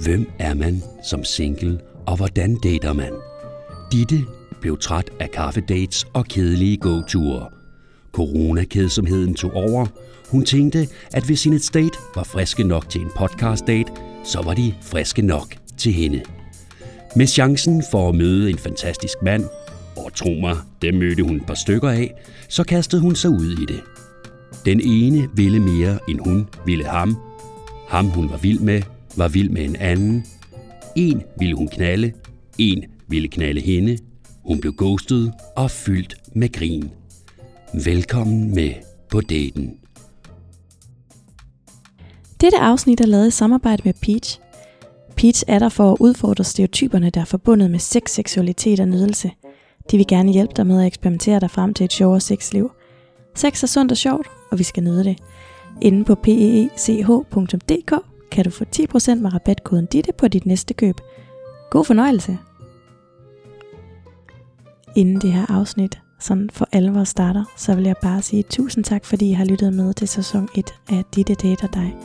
Hvem er man som single, og hvordan dater man? Ditte blev træt af kaffedates og kedelige gåture. Coronakedsomheden tog over. Hun tænkte, at hvis hendes date var friske nok til en podcast date, så var de friske nok til hende. Med chancen for at møde en fantastisk mand, og tro mig, dem mødte hun et par stykker af, så kastede hun sig ud i det. Den ene ville mere, end hun ville ham. Ham hun var vild med, var vild med en anden. En ville hun knalde, en ville knalde hende. Hun blev ghostet og fyldt med grin. Velkommen med på daten. Dette afsnit er lavet i samarbejde med Peach. Peach er der for at udfordre stereotyperne, der er forbundet med sex, seksualitet og nydelse. De vil gerne hjælpe dig med at eksperimentere dig frem til et sjovere sexliv. Sex er sundt og sjovt, og vi skal nyde det. Inde på peech.dk kan du få 10% med rabatkoden DITTE på dit næste køb. God fornøjelse! Inden det her afsnit sådan for alvor starter, så vil jeg bare sige tusind tak, fordi I har lyttet med til sæson 1 af Ditte Dater Dig.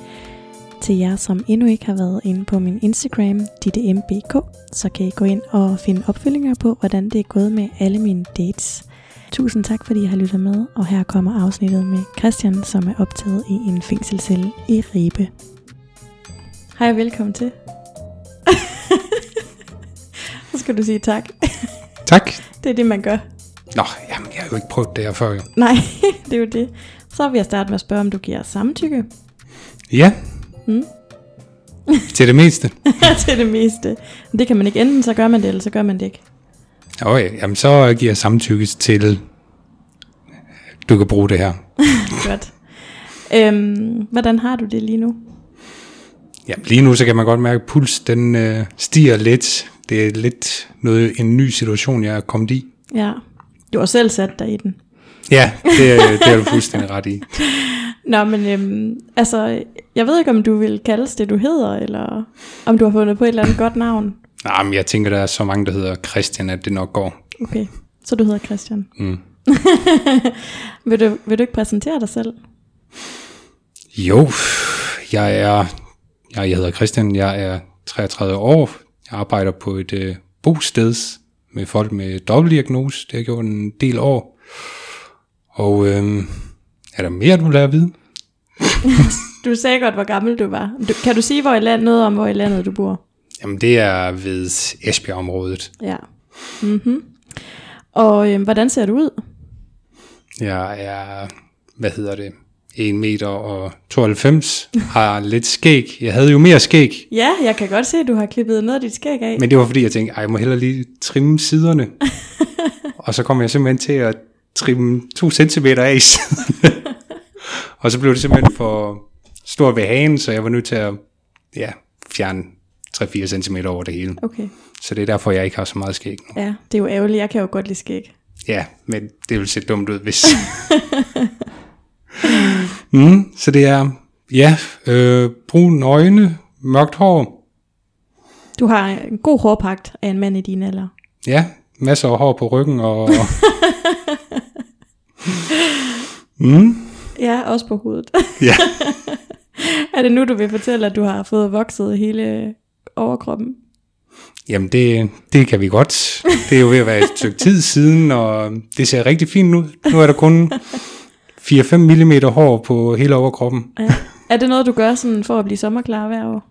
Til jer, som endnu ikke har været inde på min Instagram, dittembk, så kan I gå ind og finde opfølginger på, hvordan det er gået med alle mine dates. Tusind tak, fordi I har lyttet med, og her kommer afsnittet med Christian, som er optaget i en fængselscelle i Ribe. Hej og velkommen til. Så skal du sige tak. Tak. Det er det, man gør. Nå, jamen, jeg har jo ikke prøvet det her før, jo. Nej, det er jo det. Så vil jeg starte med at spørge, om du giver samtykke Ja. Mm. Til det meste. til det meste. Det kan man ikke. Enten så gør man det, eller så gør man det ikke. Okay, jamen så giver jeg samtykke til, du kan bruge det her. Godt. Øhm, hvordan har du det lige nu? Jamen lige nu, så kan man godt mærke, at puls den øh, stiger lidt. Det er lidt noget, en ny situation, jeg er kommet i. Ja, du har selv sat dig i den. Ja, det, er- det er du fuldstændig ret i. Nå, men øhm, altså, jeg ved ikke, om du vil kaldes det, du hedder, eller om du har fundet på et eller andet godt navn. Nej, men jeg tænker, der er så mange, der hedder Christian, at det nok går. Okay, så du hedder Christian. Mm. vil, du, vil du ikke præsentere dig selv? Jo, jeg er, jeg, jeg hedder Christian, jeg er 33 år. Jeg arbejder på et øh, bosted med folk med dobbeltdiagnose. Det har jeg gjort en del år. Og øh, er der mere, du lære at vide? Du sagde godt, hvor gammel du var. Du, kan du sige hvor i landet, noget om, hvor i landet du bor? Jamen, det er ved Esbjerg-området. Ja. Mm-hmm. Og øhm, hvordan ser du ud? Jeg er, hvad hedder det, 1 meter og 92, har lidt skæg. Jeg havde jo mere skæg, Ja, jeg kan godt se, at du har klippet noget af dit skæg af. Men det var fordi, jeg tænkte, ej, jeg må hellere lige trimme siderne. og så kom jeg simpelthen til at trimme to centimeter af og så blev det simpelthen for stor ved hagen, så jeg var nødt til at ja, fjerne 3-4 cm over det hele. Okay. Så det er derfor, jeg ikke har så meget skæg nu. Ja, det er jo ærgerligt. Jeg kan jo godt lide skæg. Ja, men det vil se dumt ud, hvis... mm, så det er, ja, øh, brun øjne, mørkt hår, Du har en god hårpagt af en mand i din alder. Ja, masser af hår på ryggen og... mm, Ja, også på hovedet. ja. er det nu, du vil fortælle, at du har fået vokset hele overkroppen? Jamen, det, det kan vi godt. Det er jo ved at være et stykke tid siden, og det ser rigtig fint ud. Nu er der kun 4-5 mm hår på hele overkroppen. Ja. er det noget, du gør sådan for at blive sommerklar hver år?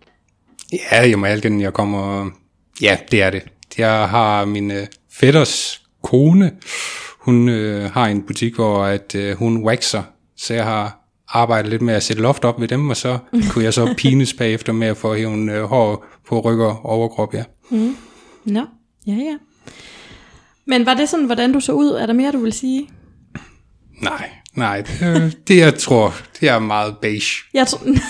Ja, jamen alt den, jeg kommer... Ja, det er det. Jeg har min øh, fætters kone. Hun øh, har en butik, hvor at, øh, hun waxer, så jeg har arbejdet lidt med at sætte loft op ved dem, og så kunne jeg så pines bagefter med at få hæven øh, hår på ryg og overkrop, ja. Nå, ja ja. Men var det sådan, hvordan du så ud? Er der mere, du vil sige? Nej, nej, det, det jeg tror, det er meget beige. Jeg, tr-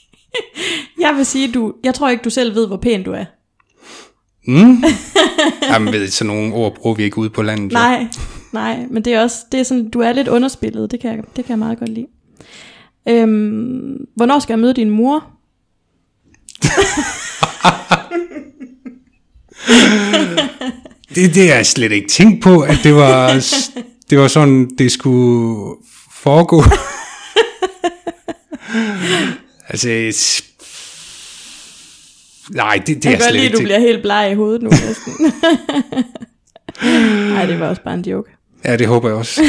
jeg vil sige, du, jeg tror ikke, du selv ved, hvor pæn du er. Mm? Jamen ved, sådan nogle ord bruger vi ikke ude på landet. jo. Nej, nej, men det er også, det er sådan, du er lidt underspillet, det kan jeg, det kan jeg meget godt lide. Øhm, hvornår skal jeg møde din mor? Det, det har jeg slet ikke tænkt på, at det var, det var sådan, det skulle foregå. altså, Nej, det, det Jeg er slet lide, ikke at du bliver helt bleg i hovedet nu næsten. Nej, det var også bare en joke. Ja, det håber jeg også.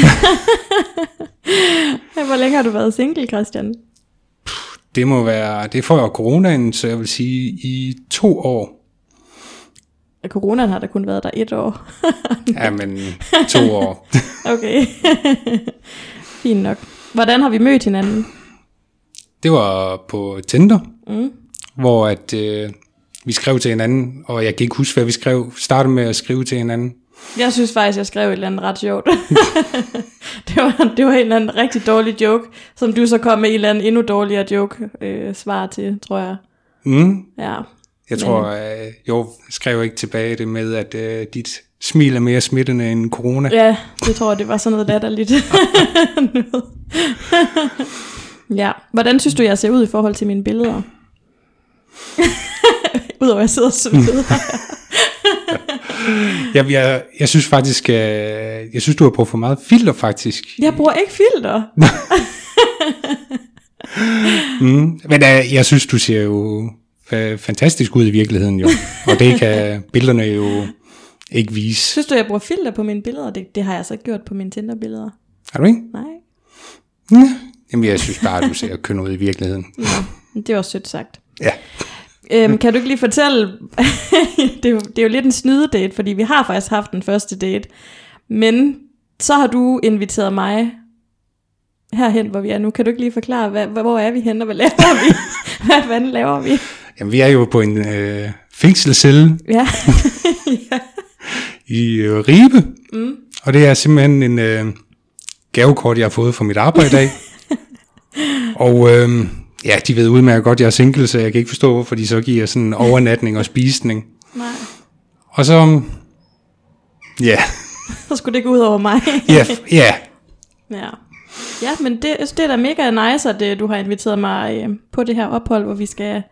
Hvor længe har du været single, Christian? Det må være, det er før coronaen, så jeg vil sige i to år. Ja, Coronaen har der kun været der et år. Ja, men to år. Okay. Fint nok. Hvordan har vi mødt hinanden? Det var på Tinder, Mm. hvor at, øh, vi skrev til hinanden, og jeg kan ikke huske, hvad vi skrev. Startede med at skrive til hinanden. Jeg synes faktisk, jeg skrev et eller andet ret sjovt. det, var, det var en eller anden rigtig dårlig joke, som du så kom med en eller anden endnu dårligere joke øh, svar til, tror jeg. Mm. Ja. Jeg Men- tror, øh, jo, skrev ikke tilbage det med, at øh, dit smil er mere smittende end corona. Ja, det tror jeg, det var sådan noget latterligt. Ja, hvordan synes du, jeg ser ud i forhold til mine billeder? Udover at jeg sidder og sveder. Jeg, jeg, jeg synes faktisk, øh, jeg synes, du har brugt for meget filter, faktisk. Jeg bruger ikke filter. Mm. Men øh, jeg synes, du ser jo fa- fantastisk ud i virkeligheden, jo. Og det kan billederne jo ikke vise. Synes du, jeg bruger filter på mine billeder? Det, det har jeg altså ikke gjort på mine Tinder-billeder. Har du ikke? Nej. Ja. Jamen, jeg synes bare, du ser køn ud i virkeligheden. Nå, det var sødt sagt. Ja. Øhm, kan du ikke lige fortælle, det, er jo, det er jo lidt en snydedate, fordi vi har faktisk haft den første date, men så har du inviteret mig herhen, hvor vi er nu. Kan du ikke lige forklare, hvad, hvor er vi hen, og hvad laver vi? hvad fanden laver vi? Jamen, vi er jo på en øh, fængselscelle Ja. ja. i øh, Ribe. Mm. Og det er simpelthen en øh, gavekort, jeg har fået fra mit arbejde i dag. og øh, ja, de ved udmærket godt, at jeg er single, så jeg kan ikke forstå, hvorfor de så giver sådan overnatning og spisning. Nej, Og så, ja, så skulle det gå ud over mig. ja, ja, ja. Ja, men det, det er da mega nice, at øh, du har inviteret mig øh, på det her ophold, hvor vi skal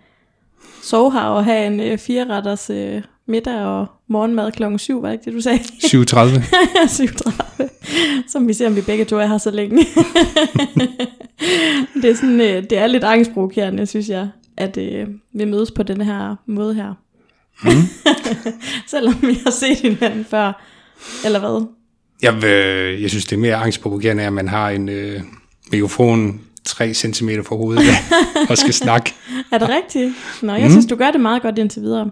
sove her og have en øh, fireretters øh, middag og morgenmad klokken 7, var det ikke det, du sagde? 37. 37. Som vi ser, om vi begge to er her så længe. det, er sådan, øh, det er lidt angstprovokerende, synes jeg, at øh, vi mødes på den her måde her. Mm. Selvom vi har set hinanden før. Eller hvad? Jeg, øh, jeg synes, det er mere angstprovokerende, at man har en øh, mikrofon 3 cm fra hovedet og skal snakke. Er det rigtigt? Nå, jeg Mm. synes, du gør det meget godt indtil videre.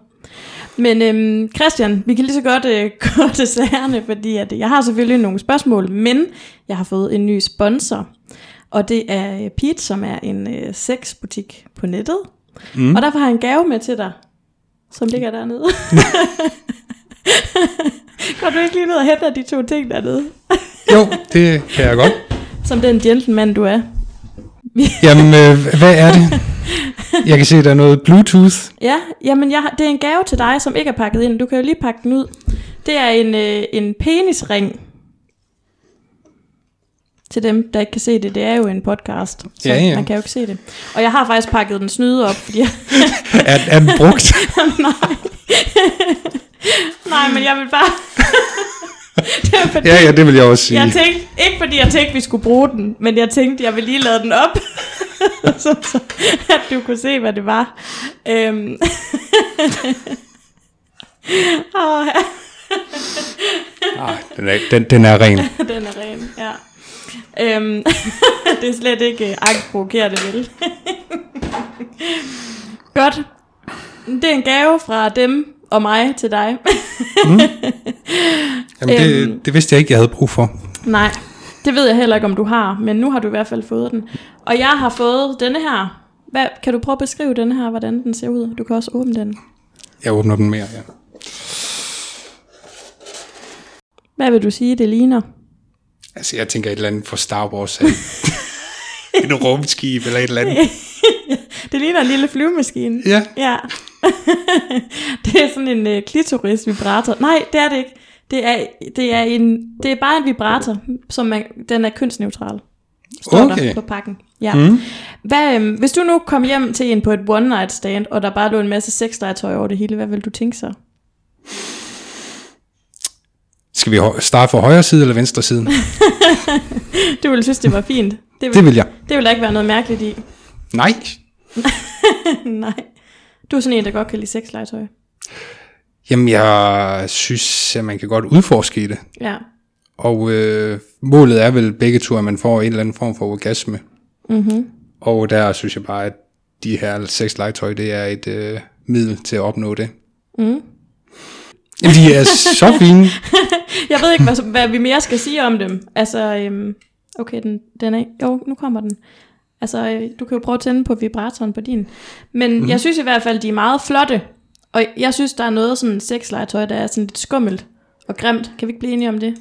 Men øhm, Christian, vi kan lige så godt øh, gå til sagerne, fordi at, jeg har selvfølgelig nogle spørgsmål, men jeg har fået en ny sponsor. Og det er øh, Pete, som er en øh, sexbutik på nettet. Mm. Og derfor har jeg en gave med til dig, som ligger dernede. Går du ikke lige ned og henter de to ting dernede? Jo, det kan jeg godt. Som den gentleman, du er. Jamen, øh, hvad er det? Jeg kan se, der er noget Bluetooth. Ja, jamen jeg, det er en gave til dig, som ikke er pakket ind. Du kan jo lige pakke den ud. Det er en, øh, en penisring. Til dem, der ikke kan se det. Det er jo en podcast, så Ja, ja. man kan jo ikke se det. Og jeg har faktisk pakket den snyde op, fordi jeg, Er, er den brugt? nej. nej, men jeg vil bare... det er fordi, Ja, ja, det vil jeg også sige. jeg tænkte, ikke fordi jeg tænkte, vi skulle bruge den, men jeg tænkte, jeg vil lige lade den op, så, så, at du kunne se, hvad det var. Øhm. Åh, ja. Ah, den, er, den, den er ren. den er ren, ja. Øhm, det er slet ikke uh, angstprovokerende, vel? Godt. Det er en gave fra dem og mig til dig. Jamen, det, Øhm. det vidste jeg ikke, jeg havde brug for. Nej, det ved jeg heller ikke, om du har, men nu har du i hvert fald fået den. Og jeg har fået denne her. Hvad, kan du prøve at beskrive denne her, hvordan den ser ud? Du kan også åbne den. Jeg åbner den mere, ja. Hvad vil du sige, det ligner? Altså, jeg tænker et eller andet for Star Wars. et rumskib eller et eller andet. Det ligner en lille flyvemaskine. Ja, Ja. det er sådan en uh, klitoris vibrator. Nej, det er det ikke. Det er, det er, en, det er bare en vibrator, som man, den er kønsneutral. Står Okay. der på pakken. Ja. Mm. Hvad, øhm, hvis du nu kom hjem til en på et one night stand, og der bare lå en masse sexlegetøj over det hele, hvad vil du tænke så? Skal vi starte fra højre side eller venstre side? Du ville synes, det var fint. Det Det vil, vil jeg. det vil der ikke være noget mærkeligt i. Nej. Nej. Du er sådan en, der godt kan lide sexlegetøj. Jamen, jeg synes, at man kan godt udforske i det. Ja. Og øh, målet er vel begge to, at man får en eller anden form for orgasme. Mm-hmm. Og der synes jeg bare, at de her seks legetøj, det er et øh, middel til at opnå det. Mm. Jamen, de er så fine. Jeg ved ikke, hvad, hvad vi mere skal sige om dem. Altså, øhm, okay, den, den er... Jo, nu kommer den. Altså, øh, du kan jo prøve at tænde på vibratoren på din. Men mm. jeg synes i hvert fald, de er meget flotte. Og jeg synes, der er noget sådan sexlegetøj, der er sådan lidt skummelt og grimt. Kan vi ikke blive enige om det?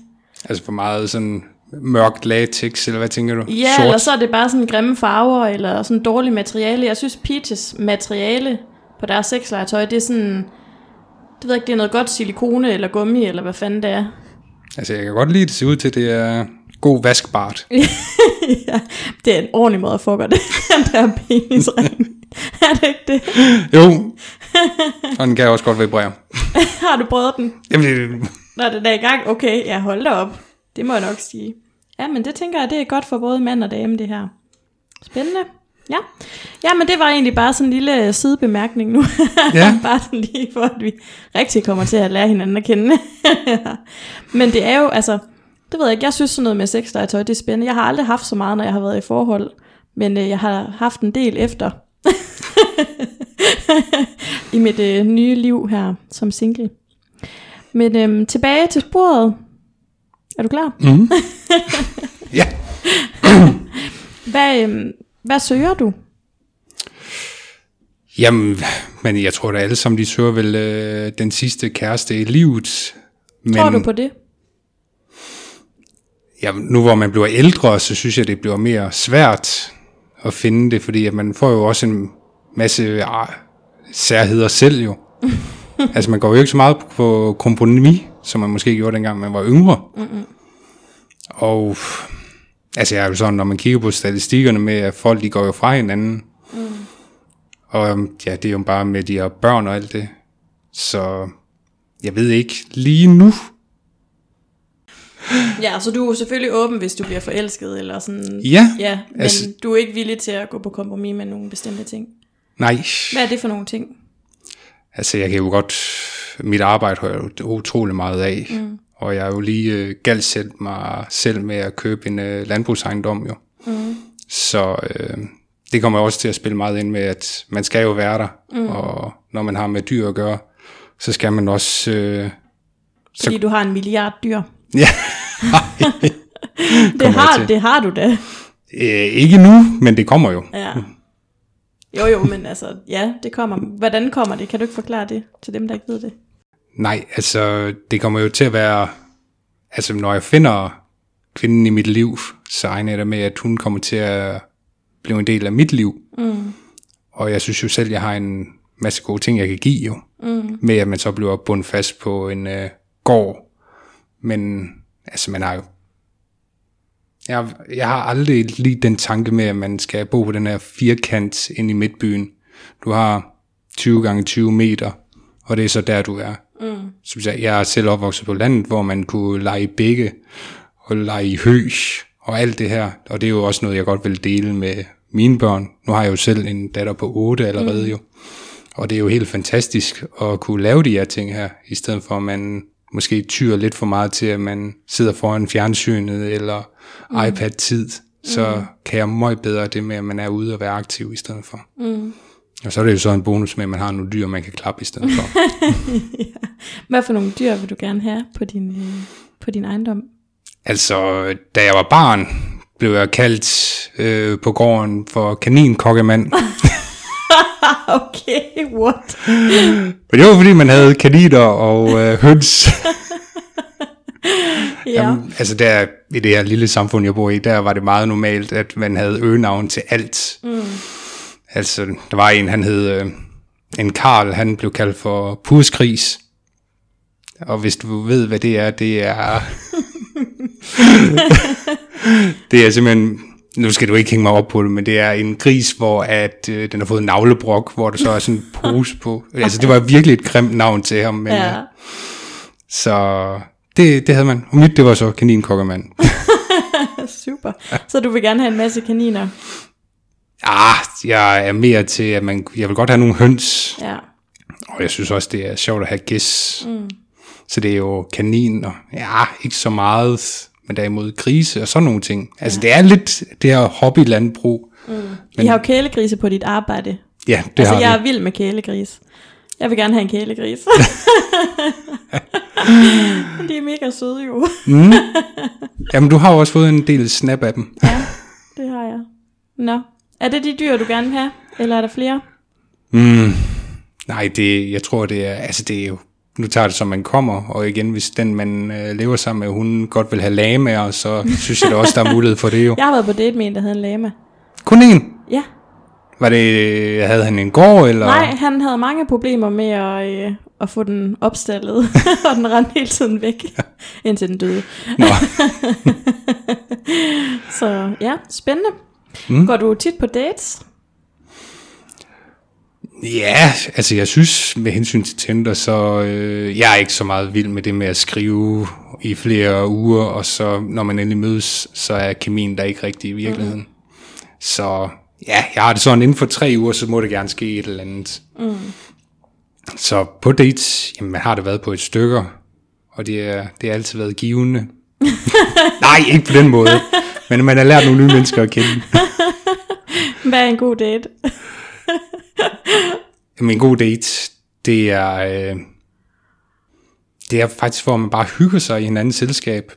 Altså for meget sådan mørkt latex, eller hvad tænker du? Ja, Sort. eller så er det bare sådan grimme farver, eller sådan dårligt materiale. Jeg synes, Peaches materiale på deres sexlegetøj, det er sådan... Det ved jeg ikke, det er noget godt silikone eller gummi, eller hvad fanden det er. Altså jeg kan godt lide, det ser ud til, det er god vaskbart. ja, det er en ordentlig måde at få det, den der penisring. er det ikke det? Jo, og den kan også godt vibrere. Har du prøvet den? Jamen, det, Når den er i gang? Okay, ja, hold da op. Det må jeg nok sige. Ja, men det tænker jeg, det er godt for både mand og dame, det her. Spændende. Ja. ja, men det var egentlig bare sådan en lille sidebemærkning nu. Ja. bare sådan lige for, at vi rigtig kommer til at lære hinanden at kende. men det er jo, altså, det ved jeg ikke, jeg synes sådan noget med sexlegetøj, det er spændende. Jeg har aldrig haft så meget, når jeg har været i forhold, men øh, jeg har haft en del efter. I mit øh, nye liv her som single. Men øhm, tilbage til sporet. Er du klar? mm. ja. Hvad, øhm, hvad søger du? Jamen, men jeg tror da alle sammen, de søger vel øh, den sidste kæreste i livet. Men, Tror du på det? Jamen, nu hvor man bliver ældre, så synes jeg, det bliver mere svært at finde det, fordi at man får jo også en masse ah, særheder selv jo. altså man går jo ikke så meget på kompromis, som man måske gjorde dengang man var yngre. Mm-hmm. Og altså jeg er jo sådan, når man kigger på statistikkerne med, at folk de går jo fra hinanden. Mm. Og ja, det er jo bare med de her børn og alt det. Så jeg ved ikke lige nu. Ja, så du er selvfølgelig åben, hvis du bliver forelsket, eller sådan. Ja, Ja, men altså- du er ikke villig til at gå på kompromis med nogle bestemte ting. nej. Hvad er det for nogle ting? Altså, jeg kan jo godt... Mit arbejde har jeg jo utrolig meget af. Mm. Og jeg er jo lige øh, gældsæt mig selv med at købe en øh, landbrugsejendom, jo. Mm. Så øh, det kommer også til at spille meget ind med, at man skal jo være der. Mm. Og når man har med dyr at gøre, så skal man også... Øh, Fordi du har en milliard dyr. Ja, Det har, det har du da. øh, ikke nu, men det kommer jo. Ja. Jo, jo, men altså, ja, det kommer. Hvordan kommer det? Kan du ikke forklare det til dem, der ikke ved det? Nej, altså det kommer jo til at være, altså når jeg finder kvinden i mit liv, så regner jeg da med, at hun kommer til at blive en del af mit liv. Mm. Og jeg synes jo selv, jeg har en masse gode ting, jeg kan give jo. Mm. Med at man så bliver bundet fast på en øh, gård. Men altså man har jo, jeg, jeg har aldrig lige den tanke med, at man skal bo på den her firkant ind i midtbyen. Du har 20 gange 20 meter, og det er så der, du er. Mm. Som jeg, jeg er selv opvokset på landet, hvor man kunne lege bække, og lege i hø, og alt det her. Og det er jo også noget, jeg godt vil dele med mine børn. Nu har jeg jo selv en datter på 8 allerede mm. jo. Og det er jo helt fantastisk at kunne lave de her ting her, i stedet for at man måske tyrer lidt for meget til, at man sidder foran fjernsynet eller mm. iPad-tid. Så mm. kan jeg meget bedre det med, at man er ude og være aktiv i stedet for. Mm. Og så er det jo så en bonus med, at man har nogle dyr, man kan klappe i stedet for. Hvad for nogle dyr vil du gerne have på din, øh, på din ejendom? altså, da jeg var barn, blev jeg kaldt øh, på gården for kaninkokkemand. okay, what? Men det var fordi, man havde kaniner og øh, høns. Ja. Jamen, altså der, i det her lille samfund, jeg bor i, der var det meget normalt, at man havde øgenavn til alt. Mm. Altså, der var en, han hed, øh, en Karl, han blev kaldt for Puskris. Og hvis du ved, hvad det er, det er... det er simpelthen... Nu skal du ikke hænge mig op på det, men det er en gris, hvor at, øh, den har fået en navlebrok, hvor der så er sådan en pose på. Altså, det var virkelig et grimt navn til ham, men... ja. Øh, så det, det havde man. Og mit, det var så kaninkokkermand. Super. Så du vil gerne have en masse kaniner? Ah, jeg er mere til, at man, jeg vil godt have nogle høns, Ja. og jeg synes også, det er sjovt at have gæs. Mm. Så det er jo kaniner. Ja, ikke så meget, men derimod grise og sådan nogle ting. Altså, det er lidt det her hobbylandbrug. I har jo kælegrise på dit arbejde. Ja, det altså, har jeg vi. er vild med kælegris. Jeg vil gerne have en kælegris. de er mega søde jo. Jamen, du har jo også fået en del snap af dem. ja, det har jeg. Nå. Er det de dyr, du gerne vil have? Eller er der flere? Mm, nej, det, jeg tror, det er, altså det er jo, nu tager det som man kommer, og igen, hvis den, man øh, lever sammen med, hun godt vil have lamaer, så synes jeg da også, der er mulighed for det jo. Jeg har været på date med en, der havde en lama. Kun en? Ja. Var det, havde han en gård, eller? Nej, han havde mange problemer med at, øh, at få den opstallet, og den rendte hele tiden væk, indtil den døde. Så ja, spændende. Mm. Går du tit på dates? Ja, altså jeg synes med hensyn til Tinder, så øh, jeg er ikke så meget vild med det med at skrive i flere uger, og så når man endelig mødes, så er kemien der ikke rigtig i virkeligheden. Mm. Så ja, jeg har det sådan, inden for tre uger, så må det gerne ske et eller andet. Mm. Så på dates, jamen man har det været på et stykker, og det er, det har altid været givende. Nej, ikke på den måde, men man har lært nogle nye mennesker at kende. Hvad er en god date? Jamen en god date, det er, øh, det er faktisk, hvor man bare hygger sig i hinandens selskab.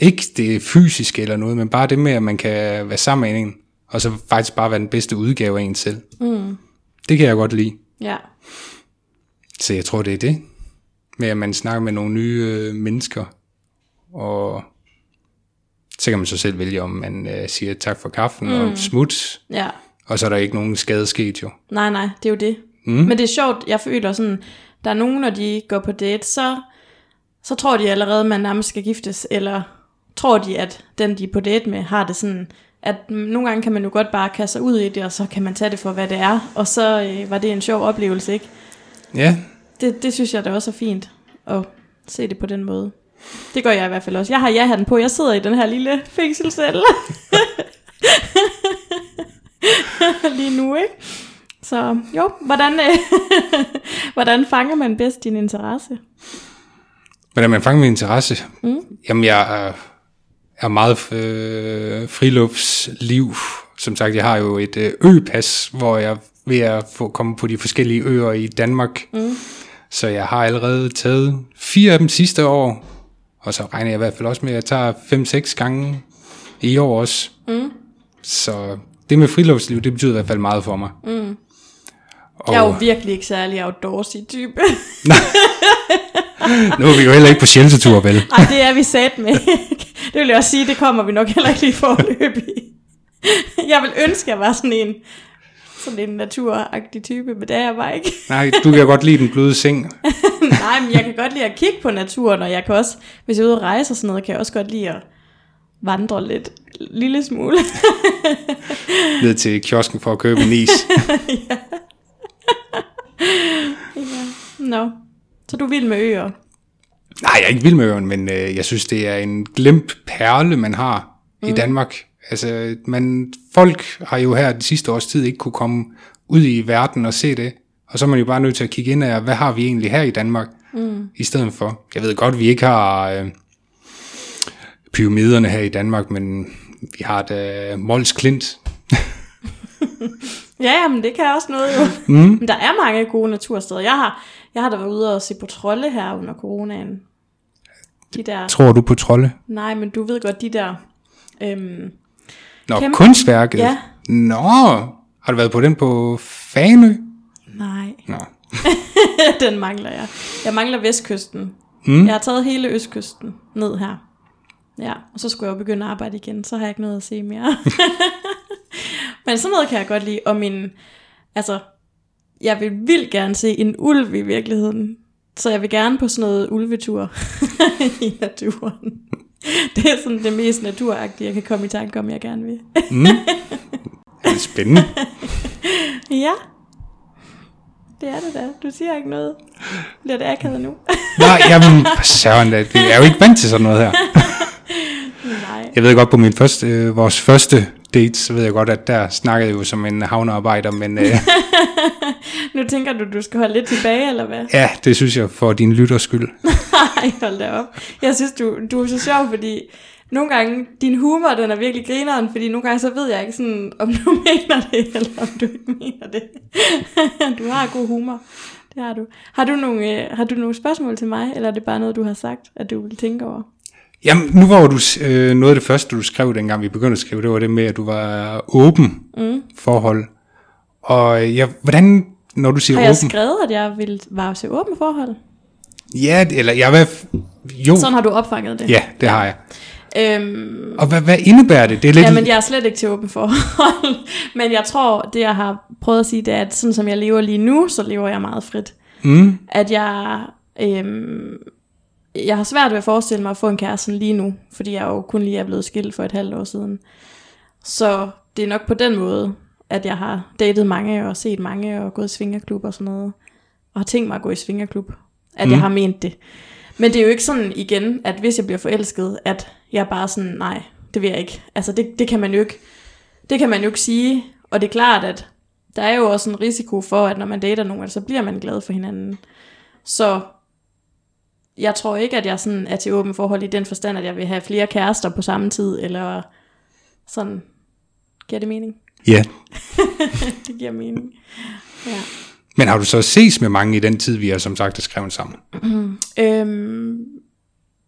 Ikke det fysiske eller noget, men bare det med, at man kan være sammen med en, og så faktisk bare være den bedste udgave af en selv. Mm. Det kan jeg godt lide. Ja. Så jeg tror, det er det. Med at man snakker med nogle nye øh, mennesker, og så kan man så selv vælge, om man øh, siger tak for kaffen mm. og smut, Ja. Og så er der ikke nogen skade sket jo. Nej, nej, det er jo det. Mm. Men det er sjovt, jeg føler sådan, der er nogen, når de går på date, så, så tror de allerede, man nærmest skal giftes, eller tror de, at den, de er på date med, har det sådan, at nogle gange kan man jo godt bare kaste sig ud i det, og så kan man tage det for, hvad det er, og så øh, var det en sjov oplevelse, ikke? Ja, Det, det synes jeg da også er fint, at se det på den måde. Det gør jeg i hvert fald også. Jeg har ja-hatten på, jeg sidder i den her lille fængselscelle. Lige nu, ikke? Så jo, hvordan, øh, hvordan fanger man bedst din interesse? Hvordan man fanger min interesse? Mm. Jamen, jeg er, meget øh, friluftsliv. Som sagt, jeg har jo et øh, ø-pas, hvor jeg ved at få komme på de forskellige øer i Danmark. Mm. Så jeg har allerede taget fire af dem sidste år. Og så regner jeg i hvert fald også med, at jeg tager fem-seks gange i år også. Mm. Så det med friluftsliv, det betyder i hvert fald meget for mig. Mm. Og Jeg er jo virkelig ikke særlig outdoorsy type. nu er vi jo heller ikke på sheltertur, vel? Nej, det er vi sat med. det vil jeg også sige, det kommer vi nok heller ikke lige forløb i. Jeg vil ønske, at jeg var sådan en, sådan en naturagtig type, men det er jeg bare ikke. Nej, du kan godt lide den bløde seng. Nej, men jeg kan godt lide at kigge på naturen, og jeg kan også, hvis jeg er ude at rejse og sådan noget, kan jeg også godt lide at vandre lidt, lille smule. ned til kiosken for at købe en is. Nå, så du er vild med øer. Nej, jeg er ikke vild med øen, men øh, jeg synes, det er en glemt perle, man har mm. i Danmark. Altså, man, folk har jo her de sidste års tid ikke kunne komme ud i verden og se det. Og så er man jo bare nødt til at kigge ind af, hvad har vi egentlig her i Danmark mm. i stedet for. Jeg ved godt, vi ikke har øh, pyramiderne her i Danmark, men vi har da Mols Klint. Ja, jamen det kan også noget jo. Mm. Men der er mange gode natursteder. Jeg har, jeg har da været ude og se på trolde her under coronaen. De der, Tror du på trolde? nej, men du ved godt, de der, øhm, Nå, Kæmpe- kunstværket? Ja. Nå, har du været på den på Fanø? nej, Nå. den mangler jeg. Jeg mangler vestkysten. Mm. Jeg har taget hele østkysten ned her. Ja, og så skulle jeg jo begynde at arbejde igen, så har jeg ikke noget at se mere. Men sådan noget kan jeg godt lide, og min, altså, jeg vil vildt gerne se en ulv i virkeligheden. Så jeg vil gerne på sådan noget ulvetur i naturen. Det er sådan det mest naturagtige, jeg kan komme i tanke om, jeg gerne vil. Det er spændende. ja, det er det da. Du siger ikke noget. Bliver det akavet nu? Nej, jamen, for søren da. Det er jo ikke vant til sådan noget her. Jeg ved godt, på min første, øh, vores første dates, så ved jeg godt, at der snakkede jeg jo som en havnearbejder, men øh, Nu tænker du, du skal holde lidt tilbage, eller hvad? ja, det synes jeg for din lytters skyld. Nej, hold da op. Jeg synes, du, du er så sjov, fordi nogle gange, din humor, den er virkelig grineren, fordi nogle gange, så ved jeg ikke sådan, om du mener det, eller om du ikke mener det. du har god humor. Det har du. Har du, nogle, øh, har du nogle spørgsmål til mig, eller er det bare noget, du har sagt, at du vil tænke over? Jamen, nu var du, øh, noget af det første, du skrev, dengang vi begyndte at skrive, det var det med, at du var åben mm. forhold. Og ja, hvordan, når du siger Har jeg åben? skrevet, at jeg vil være til åben forhold? Ja, eller jeg hvad, jo, Sådan har du opfanget det. ja, det har jeg. Øhm, Og hvad, hvad indebærer det? Det er lidt, Ja, men jeg er slet ikke til åben forhold. men jeg tror, det jeg har prøvet at sige, det er, at sådan som jeg lever lige nu, så lever jeg meget frit. mm, At jeg, øhm, jeg har svært ved at forestille mig at få en kæreste lige nu, fordi jeg jo kun lige er blevet skilt for et halvt år siden. Så det er nok på den måde, at jeg har datet mange og set mange og gået i svingerklub og sådan noget. Og har tænkt mig at gå i svingerklub. At mm. jeg har ment det. Men det er jo ikke sådan igen, at hvis jeg bliver forelsket, at jeg bare sådan, nej, det vil jeg ikke. Altså det, det kan man jo ikke, det kan man jo ikke sige. Og det er klart, at der er jo også en risiko for, at når man dater nogen, så bliver man glad for hinanden. Så jeg tror ikke, at jeg sådan er til åben forhold i den forstand, at jeg vil have flere kærester på samme tid, eller sådan. Giver det mening? ja. Det giver mening. Ja. Men har du så ses med mange i den tid, vi har som sagt skrevet sammen? Øhm,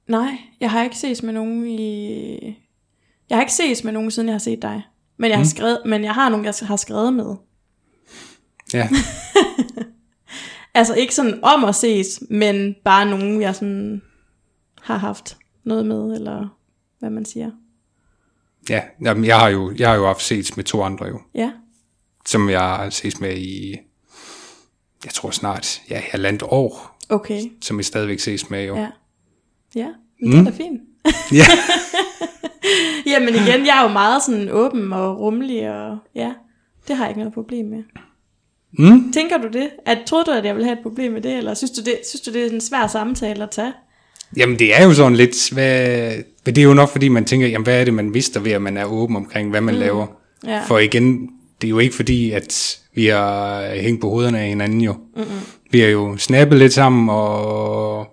nej, jeg har ikke ses med nogen i... Jeg har ikke ses med nogen, siden jeg har set dig. Men jeg, har, skrevet, men jeg har nogen, jeg har skrevet med. Ja, Altså ikke sådan om at ses, men bare nogen, jeg sådan har haft noget med, eller hvad man siger. ja. Jamen, jeg har jo, jeg har jo haft ses med to andre jo, Ja, som jeg har ses med i, jeg tror snart, ja, halvandet år, okay. som jeg stadigvæk ses med jo. Ja, ja men det er da fint. ja. Jamen igen, jeg er jo meget sådan åben og rummelig, og ja, det har jeg ikke noget problem med. Mm. Tænker du det? At, troede du, at jeg ville have et problem med det, eller synes du, det, synes du, det er en svær samtale at tage? Jamen, det er jo sådan lidt, hvad, men det er jo nok, fordi man tænker, jamen, hvad er det, man vidste ved, at man er åben omkring, hvad man mm. laver. Ja. For igen, det er jo ikke fordi, at vi har hængt på hovederne af hinanden jo. Mm-mm. Vi har jo snappet lidt sammen, og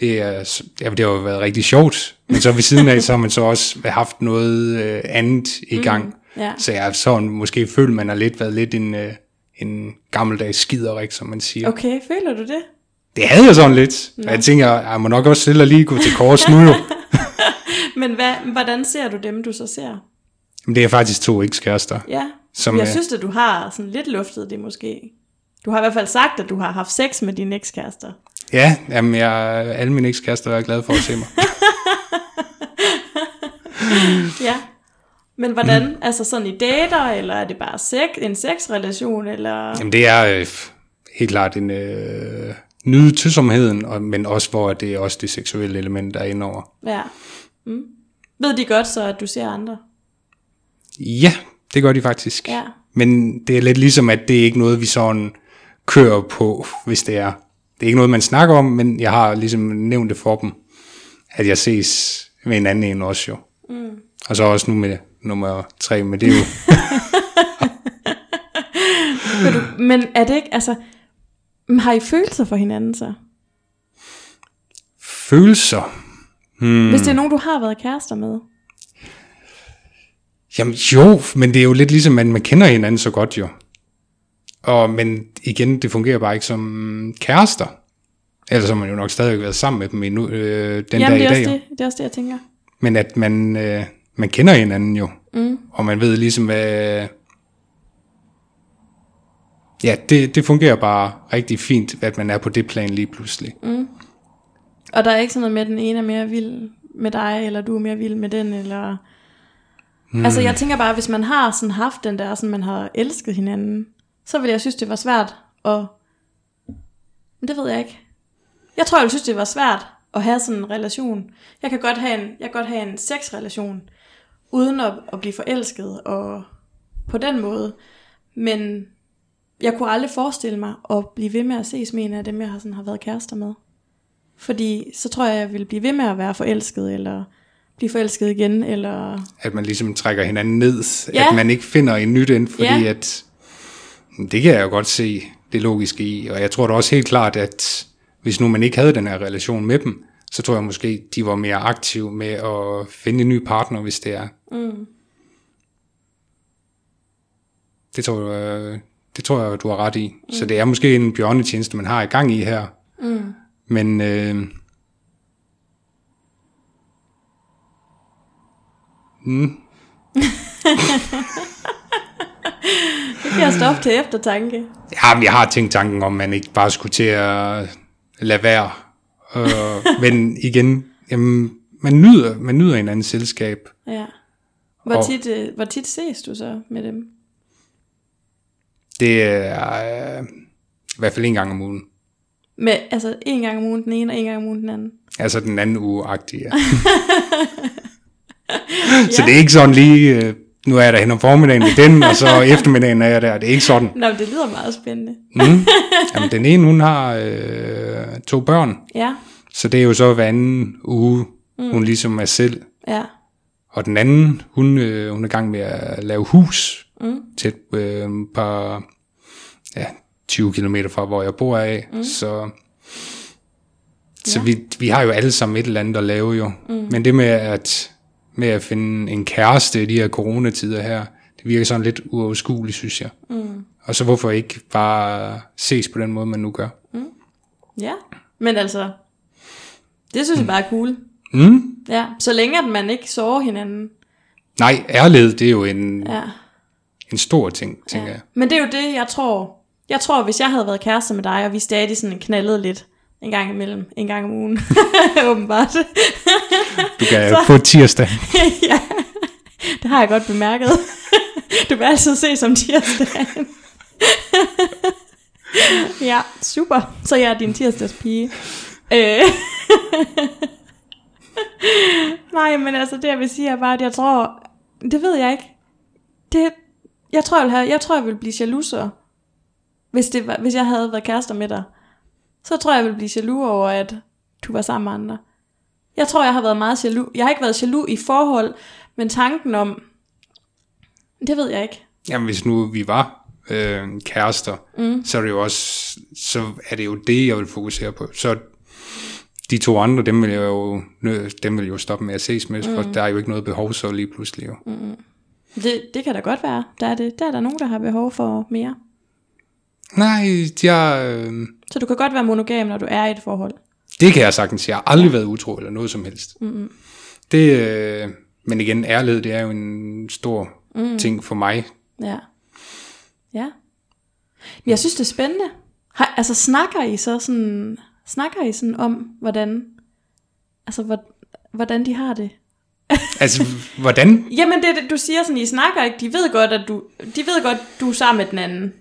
det, er, ja, det har jo været rigtig sjovt. Men så ved siden af, så har man så også haft noget øh, andet i gang. Mm. Ja. Så jeg har sådan måske følt, man har lidt været lidt en, øh, en gammeldags skiderik, som man siger. Okay. Føler du det? Det havde jeg sådan lidt. Og jeg tænker, jeg må nok også selv lige gå til kors nu jo. Men hvad, hvordan ser du dem, du så ser? Men det er faktisk to ekskærester. Ja, Som, jeg øh, synes, at du har sådan lidt luftet det måske. Du har i hvert fald sagt, at du har haft sex med dine ekskærester. Ja, jamen jeg, alle mine ekskærester er glade for at se mig. Ja. Men hvordan, mm. altså sådan i dater, eller er det bare sex, en sexrelation, eller... Jamen det er øh, helt klart en øh, nyde tysomheden, og, men også hvor det er også det seksuelle element, der er indover. Ja. Mm. Ved de godt så, at du ser andre? Ja, det gør de faktisk. Ja. Men det er lidt ligesom, at det er ikke noget, vi sådan kører på, hvis det er. Det er ikke noget, man snakker om, men jeg har ligesom nævnt det for dem, at jeg ses med en anden en også jo. Mm. Og så også nu med nummer tre, men det er jo... Du, men er det ikke, altså... Har I følelser for hinanden så? følelser. Mm. Hvis det er nogen, du har været kærester med? Jamen jo, men det er jo lidt ligesom, at man kender hinanden så godt jo. Og, men igen, det fungerer bare ikke som kærester. Ellers har man jo nok stadigvæk været sammen med dem endnu, øh, den Jamen, dag i dag. Jo. det, det er også det, jeg tænker. Men at man, øh, man kender hinanden jo. Mm. Og man ved ligesom, hvad... Ja, det, det fungerer bare rigtig fint, at man er på det plan lige pludselig. Mm. Og der er ikke sådan noget med, at den ene er mere vild med dig, eller du er mere vild med den, eller... Hmm. Altså jeg tænker bare, hvis man har sådan haft den der, sådan man har elsket hinanden, så ville jeg synes, det var svært at... Men det ved jeg ikke. Jeg tror, jeg synes, det var svært at have sådan en relation. Jeg kan godt have en, jeg kan godt have en sexrelation, uden at, at blive forelsket, og på den måde. Men jeg kunne aldrig forestille mig at blive ved med at ses med en af dem, jeg har, sådan, har været kærester med. Fordi så tror jeg, jeg vil blive ved med at være forelsket, eller blive forelsket igen, eller... At man ligesom trækker hinanden ned. Ja. At man ikke finder en nyt ind, fordi Ja. at... Det kan jeg jo godt se det logiske i. Og jeg tror da også helt klart, at hvis nu man ikke havde den her relation med dem, så tror jeg måske, de var mere aktive med at finde en ny partner, hvis det er. Mm. Det tror jeg, det tror jeg du har ret i. Mm. Så det er måske en bjørnetjeneste, man har i gang i her. Mm. Men øh, mm, Det bliver stof til eftertanke. ja, men jeg har tænkt tanken om, man ikke bare skulle til at lade være. Øh, men igen, jamen, man nyder, man nyder hinandens selskab. Ja. Hvor Og- tit, øh, hvor tit ses du så med dem? Det er øh, i hvert fald en gang om ugen. Med, altså en gang om ugen den ene, og en gang om ugen den anden. Altså den anden uge agtig, ja. Så det er ikke sådan lige, øh, nu er jeg der hen om formiddagen med den, og så eftermiddagen er jeg der. Det er ikke sådan. Nå, det lyder meget spændende. Mm. Jamen, den ene, hun har øh, to børn, Ja, så det er jo så hver anden uge, mm. hun ligesom er selv. ja. Og den anden, hun, øh, hun er i gang med at lave hus Mm. tæt øh, par ja, 20 km fra, hvor jeg bor af. Mm. Så, så Ja. vi, vi har jo alle sammen et eller andet at lave jo. Mm. Men det med at, med at finde en kæreste i de her coronatider her, det virker sådan lidt uoverskueligt, synes jeg. Mm. Og så hvorfor ikke bare ses på den måde, man nu gør? Ja, men altså, det synes jeg bare er cool. Mm? Ja, så længe at man ikke sårer hinanden. Nej, ærlighed, det er jo en, ja. En stor ting, tænker ja. jeg. Men det er jo det, jeg tror. Jeg tror, hvis jeg havde været kæreste med dig, og vi stadig sådan knaldede lidt en gang imellem, en gang om ugen, åbenbart. Du kan få tirsdag. ja, det har jeg godt bemærket. du vil altid se som tirsdagen. ja, super. Så jeg er din tirsdagspige. Øh. Nej, men altså det jeg vil sige er bare, at jeg tror, det ved jeg ikke. Det, jeg tror, jeg, vil have, jeg tror, jeg vil blive jalouser, hvis, det var, hvis jeg havde været kærester med dig. Så tror jeg, jeg vil blive jaloux over, at du var sammen med andre. Jeg tror, jeg har været meget jaloux. Jeg har ikke været jaloux i forhold, men tanken om, det ved jeg ikke. Jamen, hvis nu vi var øh, kærester, mm. så er det jo også, så er det jo det, jeg vil fokusere på. Så de to andre, dem vil jeg jo, dem vil jo stoppe med at ses med, mm. for der er jo ikke noget behov så lige pludselig. Jo. Mm. Det, det kan da godt være. Der er, det, der er der nogen, der har behov for mere. Nej, jeg, øh, Så du kan godt være monogam, når du er i et forhold. det kan jeg sagtens. Jeg har aldrig ja. været utro eller noget som helst. Mm. Det, øh, men igen, ærlighed, det er jo en stor mm. ting for mig. Ja. Ja. Men jeg synes, det er spændende. Har, altså, snakker I så sådan, snakker I sådan om, hvordan, altså, hvor, hvordan de har det? Altså, hvordan? Jamen, det, du siger sådan, I snakker ikke, de ved godt, at du, de ved godt, du er sammen med den anden.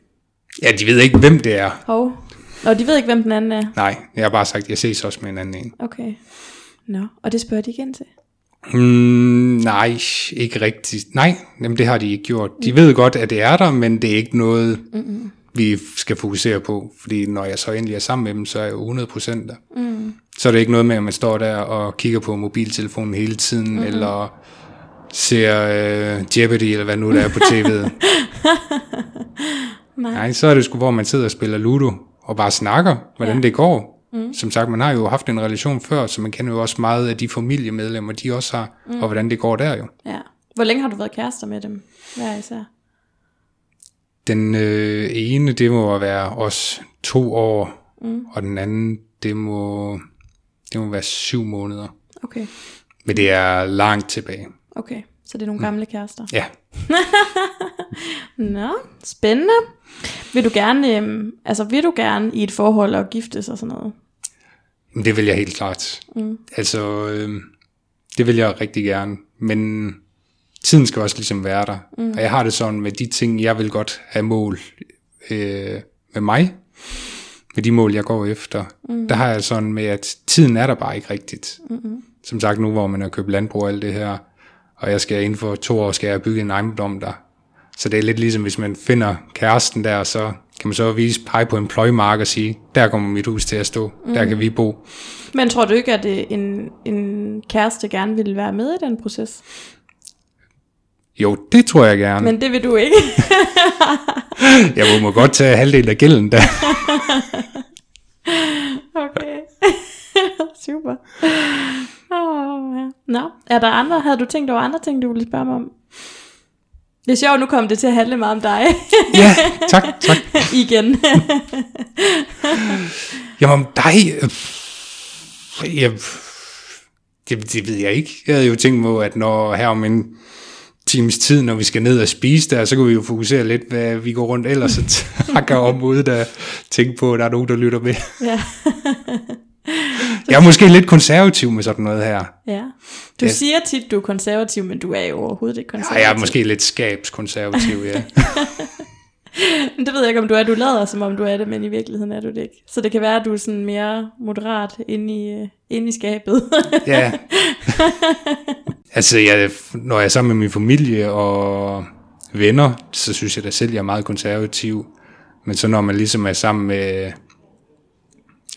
Ja, de ved ikke, hvem det er. Hov. Og de ved ikke, hvem den anden er. Nej, jeg har bare sagt, at jeg ses også med en anden en. Okay. Nå, og det spørger de igen til. Mm, nej, ikke rigtigt. Nej, jamen det har de ikke gjort. De ved godt, at det er der, men det er ikke noget, mm-hmm. Vi skal fokusere på. Fordi når jeg så endelig er sammen med dem, så er jeg jo 100% der. Mm. Så er det ikke noget med, at man står der og kigger på mobiltelefonen hele tiden, mm-hmm. eller ser øh, Jeopardy, eller hvad nu der er på tv'et. Nej. Nej, så er det sgu, hvor man sidder og spiller Ludo, og bare snakker, hvordan ja. det går. Mm. Som sagt, man har jo haft en relation før, så man kender jo også meget af de familiemedlemmer, de også har, mm. og hvordan det går der jo. Ja. Hvor længe har du været kærester med dem? Hver især? Den øh, ene, det må være også to år, mm. og den anden, det må, det må være syv måneder. Okay. Men det er langt tilbage. Okay. Så det er nogle gamle kærester. Ja, Nå, spændende. Vil du gerne, øhm, altså vil du gerne i et forhold og giftes og sådan noget? det vil jeg helt klart. Mm. Altså, øh, det vil jeg rigtig gerne, men tiden skal også ligesom være der. Mm. Og jeg har det sådan med de ting, jeg vil godt have mål øh, med mig, med de mål, jeg går efter. Mm. Der har jeg sådan med, at tiden er der bare ikke rigtigt. Mm-hmm. Som sagt nu, hvor man har købt landbrug og alt det her, og jeg skal inden for to år, skal jeg bygge en ejendom der. Så det er lidt ligesom, hvis man finder kæresten der, så kan man så vise pege på en pløjmark og sige, der kommer mit hus til at stå, mm. der kan vi bo. Men tror du ikke, at øh, en, en kæreste gerne ville være med i den proces? Jo, det tror jeg gerne. Men det vil du ikke. jeg må, godt tage halvdelen af gælden der. okay. Super. Oh, ja. Nå, er der andre, havde du tænkt over andre ting, du ville spørge mig om? Det er sjovt, nu kom det til at handle meget om dig. ja, tak, tak. Igen. Jamen om dig, øh, jeg, det, det ved jeg ikke. Jeg havde jo tænkt på, at når her om en times tid, når vi skal ned og spise der, så kan vi jo fokusere lidt, hvad vi går rundt ellers og takker om ude, der tænker på, at der er nogen, der lytter med. Ja. jeg er måske lidt konservativ med sådan noget her. Ja. Du ja. siger tit, du er konservativ, men du er jo overhovedet ikke konservativ. Ja, jeg er måske lidt skabskonservativ, ja. men det ved jeg ikke, om du er. Du lader, som om du er det, men i virkeligheden er du det ikke. Så det kan være, at du er sådan mere moderat inde i, øh, inde i skabet. ja. Altså, jeg, når jeg er sammen med min familie og venner, så synes jeg da selv, jeg er meget konservativ. Men så når man ligesom er sammen med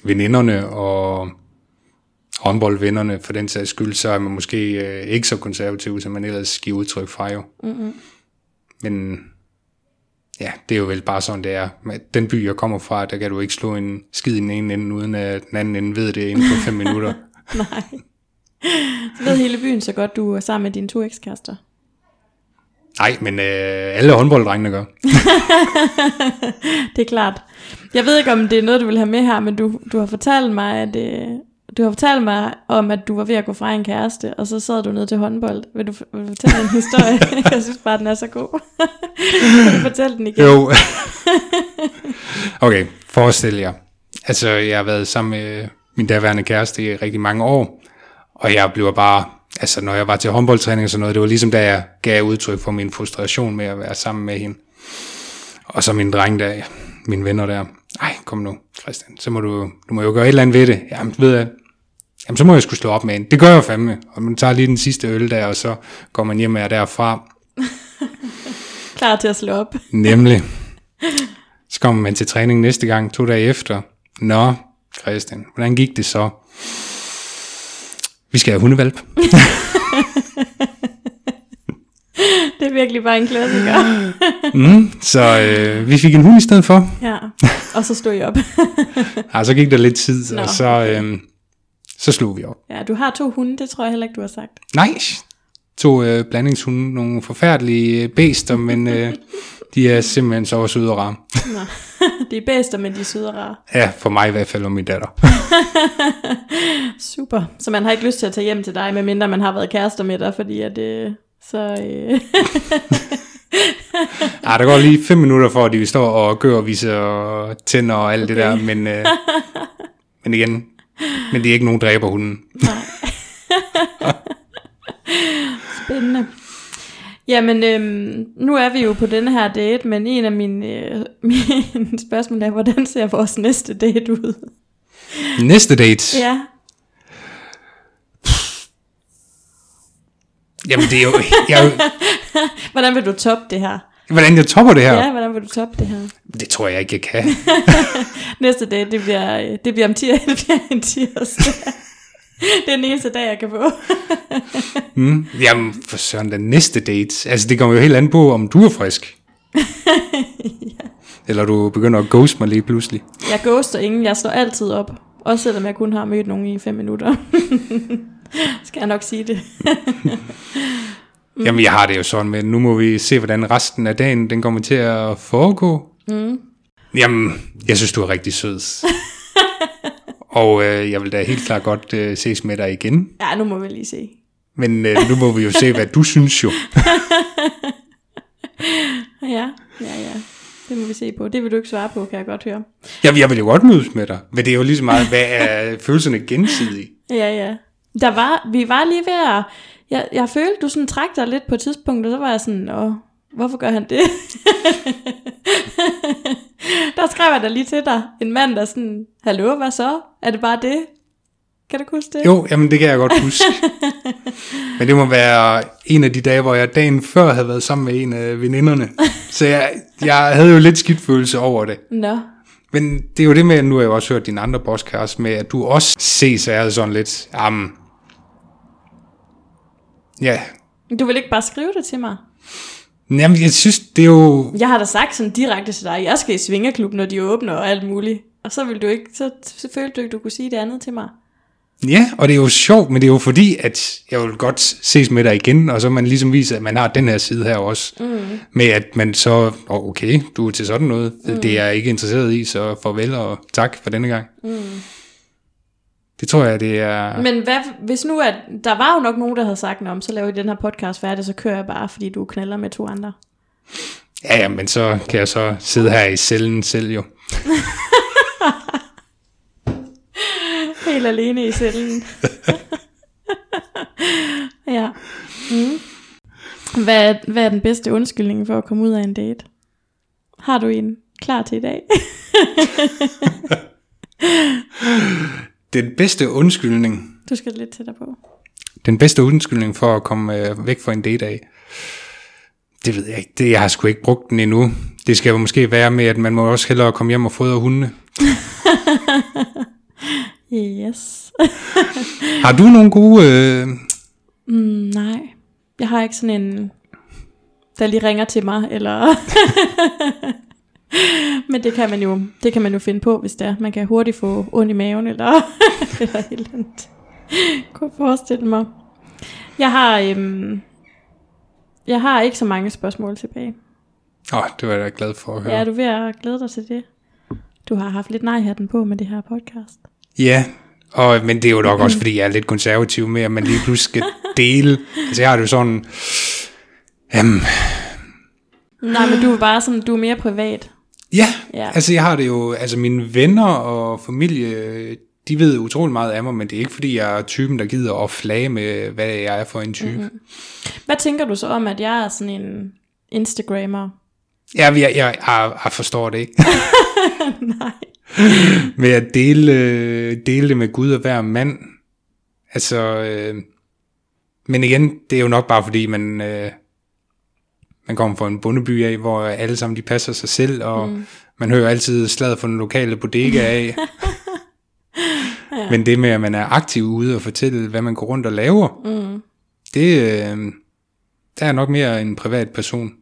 veninderne og håndboldvennerne for den sags skyld, så er man måske øh, ikke så konservativ, som man ellers giver udtryk fra jo. Mm-hmm. Men ja, det er jo vel bare sådan, det er. Den by, jeg kommer fra, der kan du ikke slå en skid i den ene ende, uden at den anden ende ved det inden for fem minutter. Nej. Så ved hele byen så godt, du er sammen med dine to ekskærester. Nej, men øh, alle håndbolddrengene gør. det er klart. Jeg ved ikke, om det er noget, du vil have med her, men du, du har fortalt mig, at øh, du har fortalt mig om, at du var ved at gå fra en kæreste, og så sad du ned til håndbold. Vil du, vil du fortælle en historie? jeg synes bare, den er så god. du fortælle den igen? Jo. okay, forestil jer. Altså, jeg har været sammen med min daværende kæreste i rigtig mange år, og jeg blev bare, altså når jeg var til håndboldtræning og sådan noget, det var ligesom da jeg gav udtryk for min frustration med at være sammen med hende. Og så min dreng der, mine venner der, ej, kom nu, Christian, så må du, du må jo gøre et eller andet ved det. Jamen, ved jeg, jamen, så må jeg skulle slå op med en. Det gør jeg fandme. Og man tager lige den sidste øl der, og så går man hjem med derfra. Klar til at slå op. Nemlig. Så kommer man til træning næste gang, to dage efter. Nå, Christian, hvordan gik det så? Vi skal have hundevalp. det er virkelig bare en klassiker. mm, så øh, vi fik en hund i stedet for. Ja, og så stod jeg op. ja, så gik der lidt tid, Nå, og så, øh, så slog vi op. Ja, du har to hunde, det tror jeg heller ikke, du har sagt. Nej, to øh, blandingshunde, nogle forfærdelige bæster, men øh, de er simpelthen så søde og rare. Nå, de er bedste, men de er søde og rare. Ja, for mig i hvert fald og min datter. Super. Så man har ikke lyst til at tage hjem til dig, medmindre man har været kærester med dig, fordi at... Øh, så... Øh... Ej, der går lige fem minutter for, at de står og gør og viser og tænder og alt okay. det der, men, øh, men igen, men det er ikke nogen dræber hunden. Nej. Spændende. Jamen, øhm, nu er vi jo på denne her date, men en af mine, øh, mine spørgsmål er, hvordan ser vores næste date ud? Næste date? Ja. Jamen, det er jo... Jeg, hvordan vil du toppe det her? Hvordan jeg topper det her? Ja, hvordan vil du toppe det her? Det tror jeg ikke, jeg kan. Næste dag, det bliver, det bliver om tir, det bliver en tirsdag. det er den eneste dag, jeg kan få. mm, jamen, for søren, den næste date. Altså, det kommer jo helt an på, om du er frisk. ja. Eller du begynder at ghost mig lige pludselig. Jeg ghoster ingen, jeg står altid op. Også selvom jeg kun har mødt nogen i fem minutter. Skal jeg nok sige det. Mm. Jamen, jeg har det jo sådan med, nu må vi se, hvordan resten af dagen den kommer til at foregå. Mm. Jamen, jeg synes, du er rigtig sød. Og øh, jeg vil da helt klart godt øh, ses med dig igen. Ja, nu må vi lige se. Men øh, nu må vi jo se, hvad du synes jo. ja, ja, ja. Det må vi se på. Det vil du ikke svare på, kan jeg godt høre. Jamen, jeg vil jo godt mødes med dig. Men det er jo lige så meget, hvad er følelserne gensidige? Ja, ja. Der var, vi var lige ved at... Jeg, jeg følte, du sådan trak dig lidt på et tidspunkt, og så var jeg sådan, åh, hvorfor gør han det? der skrev jeg da lige til dig, en mand, der sådan, hallo, hvad så? Er det bare det? Kan du huske det? Jo, jamen det kan jeg godt huske. Men det må være en af de dage, hvor jeg dagen før havde været sammen med en af veninderne. Så jeg, jeg havde jo lidt skidt følelse over det. Nå. Men det er jo det med, nu har jeg jo også hørt dine andre podcast med, at du også ses er sådan lidt, jamen, ja, Du vil ikke bare skrive det til mig? jamen jeg synes, det er jo, Jeg har da sagt sådan direkte til dig, jeg skal i svingerklub, når de åbner og alt muligt. Og så vil du ikke, så, følte du ikke, du kunne sige det andet til mig. ja, og det er jo sjovt, men det er jo fordi, at jeg vil godt ses med dig igen, og så man ligesom viser, at man har den her side her også, mm. med at man så, oh, okay, du er til sådan noget, mm. det er jeg ikke interesseret i, så farvel og tak for denne gang. Mm. Det tror jeg, det er... Men hvad, hvis nu, at der var jo nok nogen, der havde sagt, om så laver vi den her podcast færdig, så kører jeg bare, fordi du knaller med to andre. Ja, ja, men så kan jeg så sidde her i cellen selv jo. Helt alene i cellen. ja. Mm. Hvad, er, hvad er den bedste undskyldning for at komme ud af en date? Har du en klar til i dag? Den bedste undskyldning, du skal lidt tættere på. den bedste undskyldning for at komme øh, væk fra en date af, det ved jeg ikke. Det, jeg har sgu ikke brugt den endnu. Det skal jo måske være med, at man må også hellere komme hjem og fodre hundene. Yes. Har du nogle gode... Øh, Mm, nej. Jeg har ikke sådan en, der lige ringer til mig, eller... Men det kan man jo, det kan man jo finde på, hvis det er. Man kan hurtigt få ondt i maven, eller, eller eller andet. Kunne forestille mig. Jeg har, øhm, jeg har ikke så mange spørgsmål tilbage. åh, det var jeg da glad for at høre. Ja, du ved at glæde dig til det? Du har haft lidt nej-hatten på med det her podcast. Ja, og, men det er jo nok også, fordi jeg er lidt konservativ med, at man lige pludselig skal dele. Altså jeg har det jo sådan... Jamen, Nej, men du er bare sådan, du er mere privat. Ja, Ja. altså jeg har det jo... Altså mine venner og familie, de ved utrolig meget af mig, men det er ikke, fordi jeg er typen, der gider at flage med, hvad jeg er for en type. Mm-hmm. Hvad tænker du så om, at jeg er sådan en Instagrammer? Ja, jeg, jeg, jeg, jeg forstår det ikke. Nej. med at dele, dele det med Gud og hver mand. Altså, øh, men igen, det er jo nok bare fordi, man, øh, man kommer fra en bondeby af, hvor alle sammen de passer sig selv, og mm. man hører altid slaget fra den lokale bodega af. ja. Men det med, at man er aktiv ude og fortælle, hvad man går rundt og laver, mm. det øh, der er nok mere en privat person.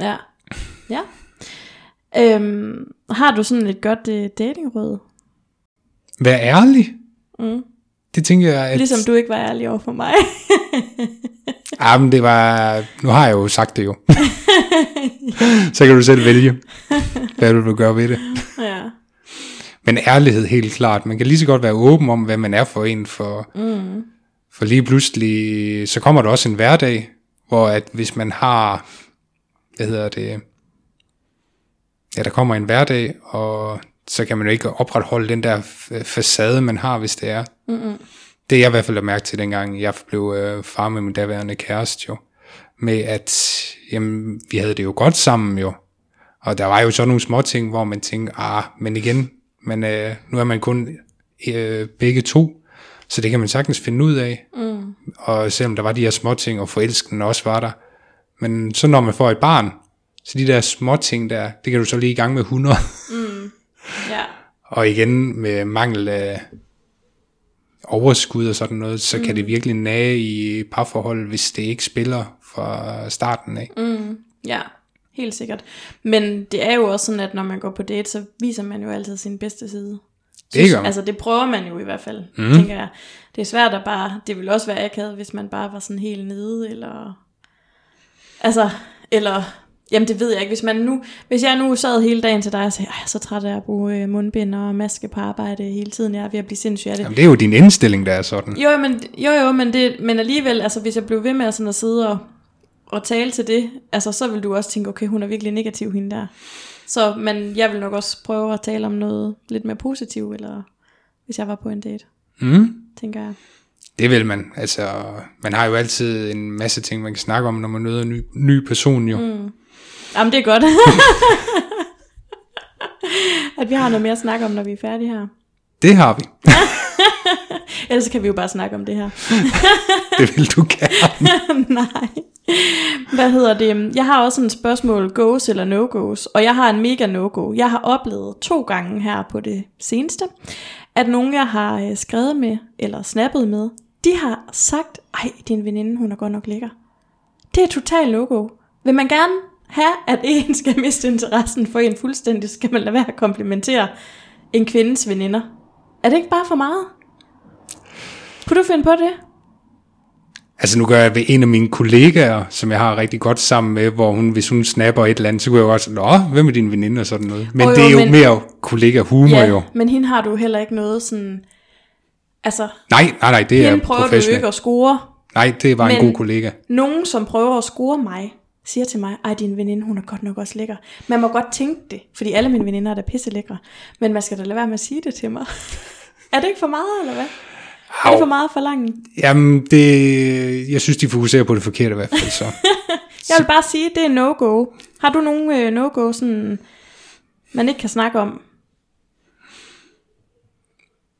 Ja. Ja. Øhm, har du sådan et godt øh, datingråd? Vær ærlig. Mm. Det tænker jeg, at... Ligesom du ikke var ærlig over for mig. Ja, men det var... Nu har jeg jo sagt det jo. Så kan du selv vælge, hvad du vil gøre ved det. ja. Men ærlighed helt klart. Man kan lige så godt være åben om, hvad man er for en. For, mm. for lige pludselig, så kommer der også en hverdag, hvor at hvis man har... Hvad hedder det? Ja, der kommer en hverdag, og så kan man jo ikke opretholde den der facade, man har, hvis det er. Mm-mm. Det jeg i hvert fald har mærket til, dengang jeg blev øh, far med min daværende kæreste jo, med at jamen, vi havde det jo godt sammen jo. Og der var jo sådan nogle små ting, hvor man tænkte, ah, men igen, men øh, nu er man kun øh, begge to, så det kan man sagtens finde ud af. Mm. Og selvom der var de her små ting, og forelsken også var der. Men så når man får et barn, så de der små ting der, det kan du så lige i gang med 100. Ja. Og igen med mangel af overskud og sådan noget, så mm. kan det virkelig nage i parforhold, hvis det ikke spiller fra starten af. Mm. Ja, helt sikkert. Men det er jo også sådan, at når man går på date, så viser man jo altid sin bedste side. Det gør man. Altså det prøver man jo i hvert fald, mm. tænker jeg. Det er svært at bare, det ville også være akavet, hvis man bare var sådan helt nede, eller... Altså, eller... Jamen det ved jeg ikke, hvis man nu, hvis jeg nu sad hele dagen til dig og sagde, jeg er så træt af at bruge øh, mundbind og maske på arbejde hele tiden, jeg er ved at blive sindssyg af det. Jamen, det er jo din indstilling, der er sådan. Jo, men, jo, jo, men, det, men alligevel, altså hvis jeg blev ved med at, sådan at sidde og, og tale til det, altså så vil du også tænke, okay, hun er virkelig negativ, hende der. Så, men jeg vil nok også prøve at tale om noget lidt mere positivt, eller hvis jeg var på en date, Mm. tænker jeg. Det vil man. Altså, man har jo altid en masse ting, man kan snakke om, når man møder en ny, ny person jo. Mm. Jamen, det er godt. at vi har noget mere at snakke om, når vi er færdige her. Det har vi. Ellers kan vi jo bare snakke om det her. Det vil du gerne. Nej. Hvad hedder det? Jeg har også en spørgsmål, goes eller no-goes, og jeg har en mega no-go. Jeg har oplevet to gange her på det seneste, at nogen, jeg har øh, skrevet med, eller snappet med, de har sagt, ej, din veninde, hun er godt nok lækker. Det er totalt no-go. Vil man gerne have, at en skal miste interessen for en fuldstændig, skal man lade være at komplimentere en kvindes veninder. Er det ikke bare for meget? Kunne du finde på det? Altså nu gør jeg ved en af mine kollegaer, som jeg har rigtig godt sammen med, hvor hun, hvis hun snapper et eller andet, så kunne jeg godt sige, Nå, hvem er din veninde og sådan noget. Men Oh, jo, det er jo men- mere kollega-humor ja, jo. men hende har du heller ikke noget sådan... Altså, Nej, nej, nej, det er hende prøver du professionelt. ikke at score. Nej, det var en god kollega. Nogen, som prøver at score mig, siger til mig, ej, din veninde, hun er godt nok også lækker. Man må godt tænke det, fordi alle mine veninder er da pisse lækre. Men man skal da lade være med at sige det til mig. er det ikke for meget, eller hvad? Er det for meget for langt? Jamen, det, jeg synes, de fokuserer på det forkerte i hvert fald så. Jeg vil bare sige, det er no-go. Har du nogen øh, no-go, sådan, man ikke kan snakke om?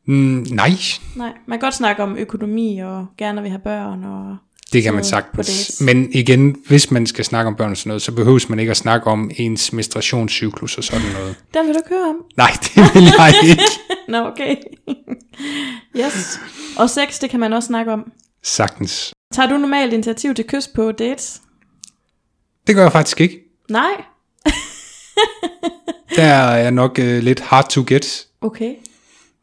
Mm, nej, Nej, man kan godt snakke om økonomi og gerne vil have børn. Og det kan man sagtens. Men igen, hvis man skal snakke om børn og sådan noget, så behøves man ikke at snakke om ens menstruationscyklus og sådan noget. den vil du køre om. Nej, det vil jeg ikke. Nå, okay. yes. Og sex, det kan man også snakke om. Sagtens. Tager du normalt initiativ til kys på dates? Det gør jeg faktisk ikke. Nej. Der er jeg nok uh, lidt hard to get. Okay.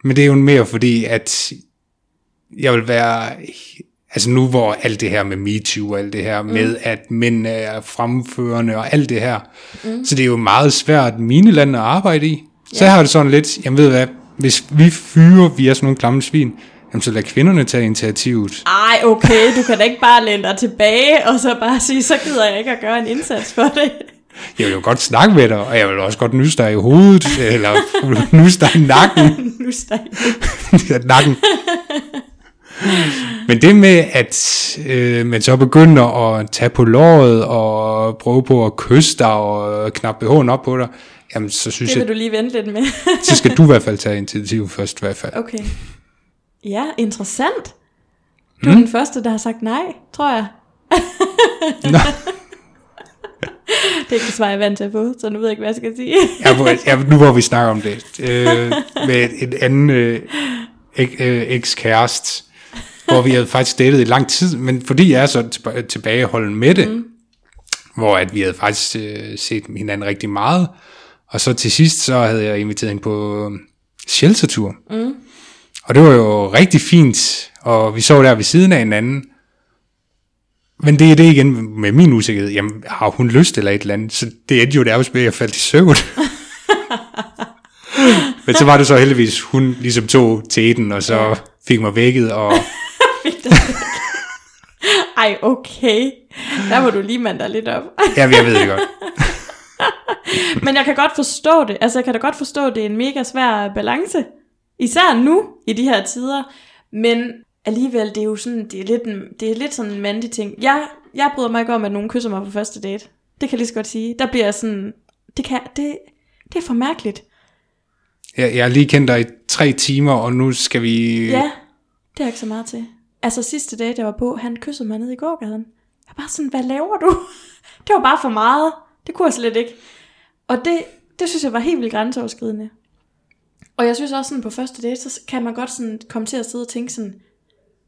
Men det er jo mere fordi, at jeg vil være... Altså nu hvor alt det her med MeToo og alt det her mm. med, at mænd er fremførende og alt det her. Mm. Så det er jo meget svært mine lande at arbejde i. Så jeg har det sådan lidt, jeg ved hvad, hvis vi fyrer via sådan nogle klamme svin, jamen så lad kvinderne tage initiativet. Ej, okay, du kan da ikke bare læne dig tilbage, og så bare sige, så gider jeg ikke at gøre en indsats for det. Jeg vil jo godt snakke med dig, og jeg vil også godt nyse dig i hovedet, eller nyse dig i nakken. nu steg. nakken. Men det med, at øh, man så begynder at tage på låret og prøve på at kysse dig og knappe BH'en op på dig, jamen så synes Det vil jeg, du lige vente lidt med. så skal du i hvert fald tage initiativ først i hvert fald. Okay. Ja, interessant. Du er Mm. den første, der har sagt nej, tror jeg. Nå, Det er ikke svar, jeg vant til at få, så nu ved jeg ikke, hvad jeg skal sige. jeg, hvor- jeg, nu hvor vi snakker om det, øh, med en anden øh, ek, øh, ekskæreste, hvor vi havde faktisk datet i lang tid, men fordi jeg er så tilba- tilbageholden med det, mm. hvor at vi havde faktisk øh, set hinanden rigtig meget, og så til sidst, så havde jeg inviteret hende på øh, sheltertur. Mm. Og det var jo rigtig fint, og vi så der ved siden af hinanden, men det er det igen med min usikkerhed. Jamen, har hun lyst eller et eller andet? Så det endte jo nærmest med, at jeg faldt i søvn. Men så var det så heldigvis, hun ligesom tog teten, og så fik mig vækket, og Ej, okay. Der må du lige mande dig lidt op. ja, jeg ved det godt. Men jeg kan godt forstå det. Altså, jeg kan da godt forstå, at det er en mega svær balance. Især nu, i de her tider. Men alligevel, det er jo sådan, det er lidt, en, det er lidt sådan en mandig ting. Jeg, jeg bryder mig ikke om, at nogen kysser mig på første date. Det kan jeg lige så godt sige. Der bliver jeg sådan, det, kan, det, det er for mærkeligt. Jeg, jeg har lige kendt dig i tre timer, og nu skal vi... Ja, det er jeg ikke så meget til. Altså sidste dag, jeg var på, han kyssede mig ned i gågaden. Jeg var bare sådan, hvad laver du? Det var bare for meget. Det kunne jeg slet ikke. Og det, det synes jeg var helt vildt grænseoverskridende. Og jeg synes også sådan på første date, så kan man godt sådan komme til at sidde og tænke sådan,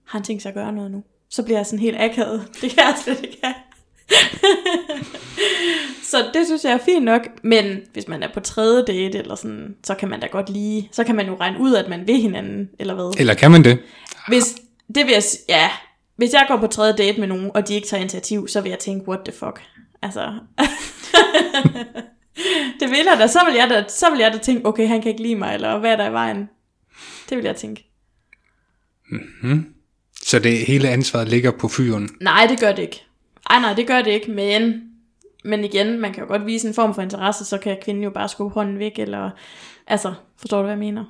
har han tænkt sig at gøre noget nu? Så bliver jeg sådan helt akavet. Det kan jeg slet ikke have. så det synes jeg er fint nok. Men hvis man er på tredje date, eller sådan, så kan man da godt lige, så kan man jo regne ud, at man vil hinanden, eller hvad. Eller kan man det? Hvis, det vil jeg, ja, hvis jeg går på tredje date med nogen, og de ikke tager initiativ, så vil jeg tænke, what the fuck. Altså, det vil jeg da, så vil jeg da, så vil jeg da tænke, okay, han kan ikke lide mig, eller hvad er der i vejen? Det vil jeg tænke. Så det hele ansvaret ligger på fyren. Nej, det gør det ikke. Ej, nej, det gør det ikke, men, men igen, man kan jo godt vise en form for interesse, så kan kvinden jo bare skubbe hånden væk, eller, altså, forstår du, hvad jeg mener?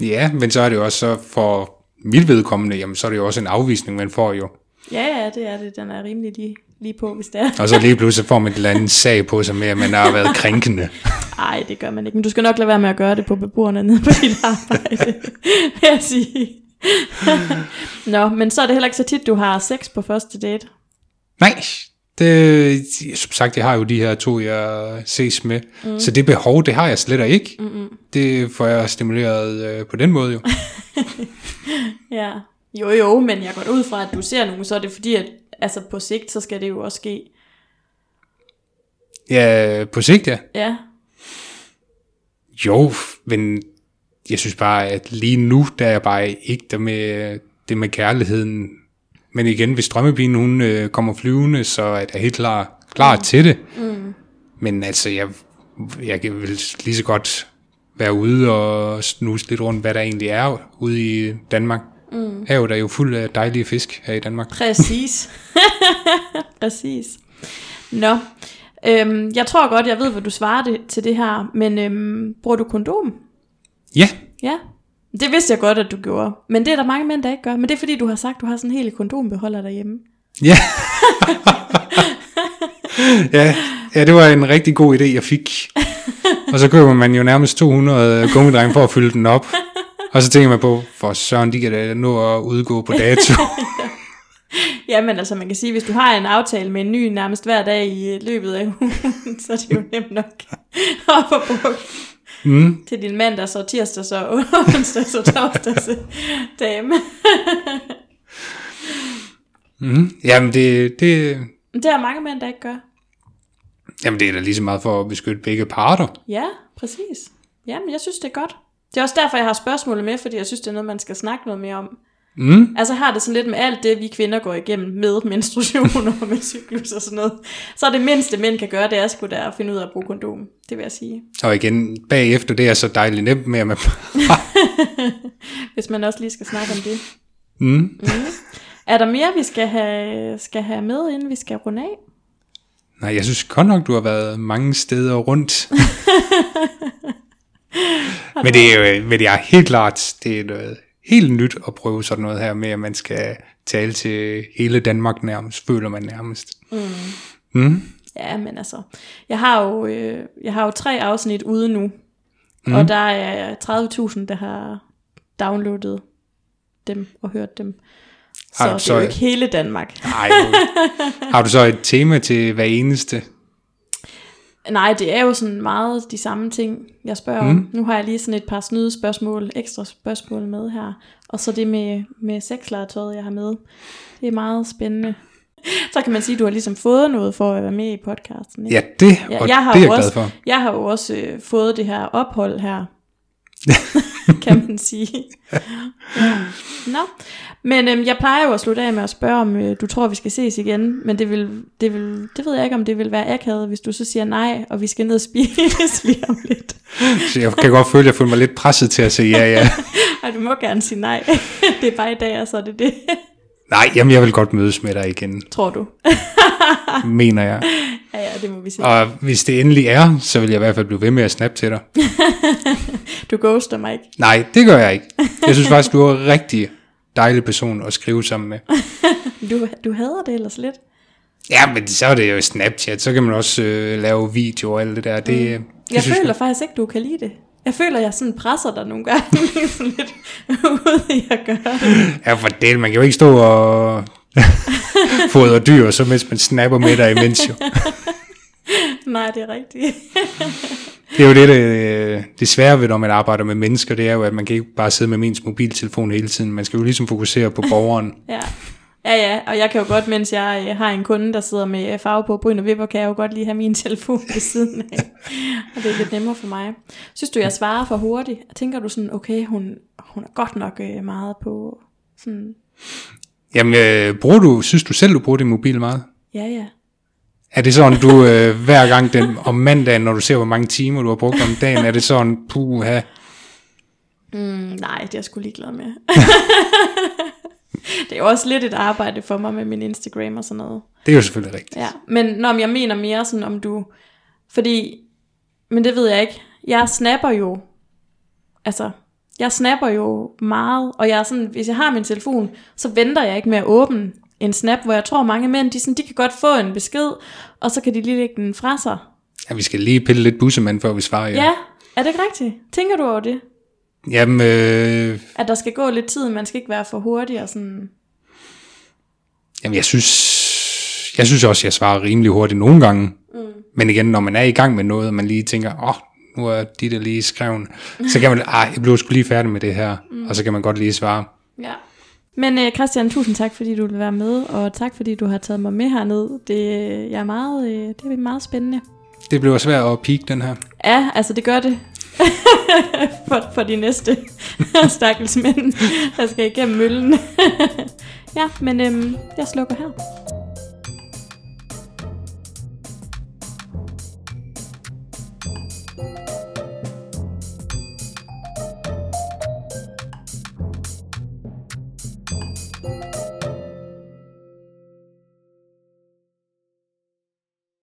Ja, men så er det jo også så for mit vedkommende, jamen så er det jo også en afvisning, man får jo. Ja, ja, det er det, den er rimelig lige, lige på, hvis det er. Og så lige pludselig får man et eller andet sag på sig med, at man har været krænkende. Nej, det gør man ikke. Men du skal nok lade være med at gøre det på beboerne nede på dit arbejde, vil jeg sige. Nå, men så er det heller ikke så tit, du har sex på første date. Nej, det, som sagt, jeg har jo de her to, jeg ses med. Mm. Så det behov, det har jeg slet ikke. Mm-hmm. Det får jeg stimuleret øh, på den måde jo. Ja. Jo, jo, men jeg går ud fra, at du ser nogen, så er det fordi, at altså på sigt, så skal det jo også ske. Ja, på sigt ja. Ja, Jo, men jeg synes bare, at lige nu, der er jeg bare ikke der med det med kærligheden. Men igen, hvis drømmepigen hun øh, kommer flyvende, så er jeg helt klar, klar mm. til det. Mm. Men altså, jeg, jeg vel lige så godt være ude og snuse lidt rundt, hvad der egentlig er ude i Danmark. Mm. Havet er jo fuld af dejlige fisk her i Danmark. præcis. præcis. Nå, øhm, jeg tror godt, jeg ved, hvad du svarer det, til det her, men øhm, bruger du kondom? Ja, Ja, det vidste jeg godt, at du gjorde. Men det er der mange mænd, der ikke gør. Men det er fordi, du har sagt, at du har sådan en hel kondombeholder derhjemme. Ja. ja. Ja, det var en rigtig god idé, jeg fik. Og så køber man jo nærmest 200 gummidrenge for at fylde den op. Og så tænker man på, for søren, de kan da nå at udgå på dato. Ja, men altså man kan sige, hvis du har en aftale med en ny nærmest hver dag i løbet af ugen, så er det jo nemt nok at få brugt Mm. til din mandags og tirsdags og onsdags og torsdags dame. Mm. Jamen, det, det, Det er mange mænd, der ikke gør. Jamen, det er da lige så meget for at beskytte begge parter. Ja, præcis. Ja, men jeg synes, det er godt. Det er også derfor, jeg har spørgsmålet med, fordi jeg synes, det er noget, man skal snakke noget mere om. Mm. Altså har det sådan lidt med alt det, vi kvinder går igennem med menstruation og med cyklus og sådan noget. Så er det mindste, mænd kan gøre, det er sgu da at finde ud af at bruge kondom. Det vil jeg sige. Og igen, bagefter det er så dejligt nemt med, at man... Hvis man også lige skal snakke om det. mm. Er der mere, vi skal have, skal have med, inden vi skal runde af? Nej, jeg synes godt nok, du har været mange steder rundt. men, det er jo, men det er helt klart, det er noget helt nyt at prøve sådan noget her med, at man skal tale til hele Danmark nærmest, føler man nærmest. Mm. Mm. Ja, men altså, jeg har jo, øh, jeg har jo tre afsnit ude nu, mm. og der er 30.000, der har downloadet dem og hørt dem. Så, Har du det så- er jo ikke hele Danmark. Ej, har du så et tema til hver eneste? Nej, det er jo sådan meget de samme ting, jeg spørger mm. om. Nu har jeg lige sådan et par snyde spørgsmål, ekstra spørgsmål med her. Og så det med, med sexlegetøjet, jeg har med. Det er meget spændende. Så kan man sige, at du har ligesom fået noget for at være med i podcasten. Ikke? Ja, det, Ja, og jeg har det er jeg glad også, for. Jeg har jo også øh, fået det her ophold her, kan man sige. ja. Nå, men øhm, jeg plejer jo at slutte af med at spørge, om øh, du tror, vi skal ses igen, men det, vil, det, vil, det ved jeg ikke, om det vil være akavet, hvis du så siger nej, og vi skal ned og spise lige om lidt. Så jeg kan godt føle, at jeg føler mig lidt presset til at sige ja, ja. Ej, du må gerne sige nej. det er bare i dag, og så er det det, Nej, jamen jeg vil godt mødes med dig igen, tror du. mener jeg. Ja, ja, det må vi se. Og hvis det endelig er, så vil jeg i hvert fald blive ved med at snappe til dig. Du ghoster mig ikke. Nej, det gør jeg ikke. Jeg synes faktisk, du er en rigtig dejlig person at skrive sammen med. Du, du hader det ellers lidt. Ja, men så er det jo Snapchat, så kan man også øh, lave video og alt det der. Det, mm. det Jeg synes føler faktisk ikke, du kan lide det. Jeg føler, jeg sådan presser dig nogle gange sådan lidt ud i at gøre det. Ja, for det, man kan jo ikke stå og fodre dyr, så mens man snapper med dig imens jo. Nej, det er rigtigt. Det er jo det, det, det svære ved, når man arbejder med mennesker, det er jo, at man kan ikke bare sidde med ens mobiltelefon hele tiden. Man skal jo ligesom fokusere på borgeren. Ja. Ja, ja, og jeg kan jo godt, mens jeg øh, har en kunde, der sidder med farve på bryn og vipper, kan jeg jo godt lige have min telefon ved siden af. Og det er lidt nemmere for mig. Synes du, jeg svarer for hurtigt? Tænker du sådan, okay, hun, hun er godt nok øh, meget på sådan, Jamen, øh, bruger du, synes du selv, du bruger din mobil meget? ja, ja. Er det sådan, du øh, hver gang den, om mandagen, når du ser, hvor mange timer du har brugt om dagen, er det sådan, puha, Mm, nej, det er jeg sgu ligeglad med. det er jo også lidt et arbejde for mig med min Instagram og sådan noget. det er jo selvfølgelig rigtigt. Ja, men når jeg mener mere sådan, om du... Fordi, men det ved jeg ikke. Jeg snapper jo, altså, jeg snapper jo meget, og jeg er sådan, hvis jeg har min telefon, så venter jeg ikke med at åbne en snap, hvor jeg tror mange mænd, de, sådan, de kan godt få en besked, og så kan de lige lægge den fra sig. Ja, vi skal lige pille lidt bussemand, før vi svarer. Ja, ja er det ikke rigtigt? Tænker du over det? Jamen, øh, At der skal gå lidt tid, man skal ikke være for hurtig og sådan... jamen jeg synes, jeg synes også, jeg svarer rimelig hurtigt nogle gange. Mm. Men igen, når man er i gang med noget, og man lige tænker, åh, oh, nu er de der lige skrevet, så kan man, ah, jeg blev sgu lige færdig med det her, mm. og så kan man godt lige svare. Ja. Men øh, Christian, tusind tak, fordi du vil være med, og tak, fordi du har taget mig med herned. Det, jeg er meget, øh, det er meget spændende. Det bliver svært at peak den her. Ja, altså det gør det. for, for de næste stakkels mænd, der skal igennem møllen. ja, men øhm, jeg slukker her.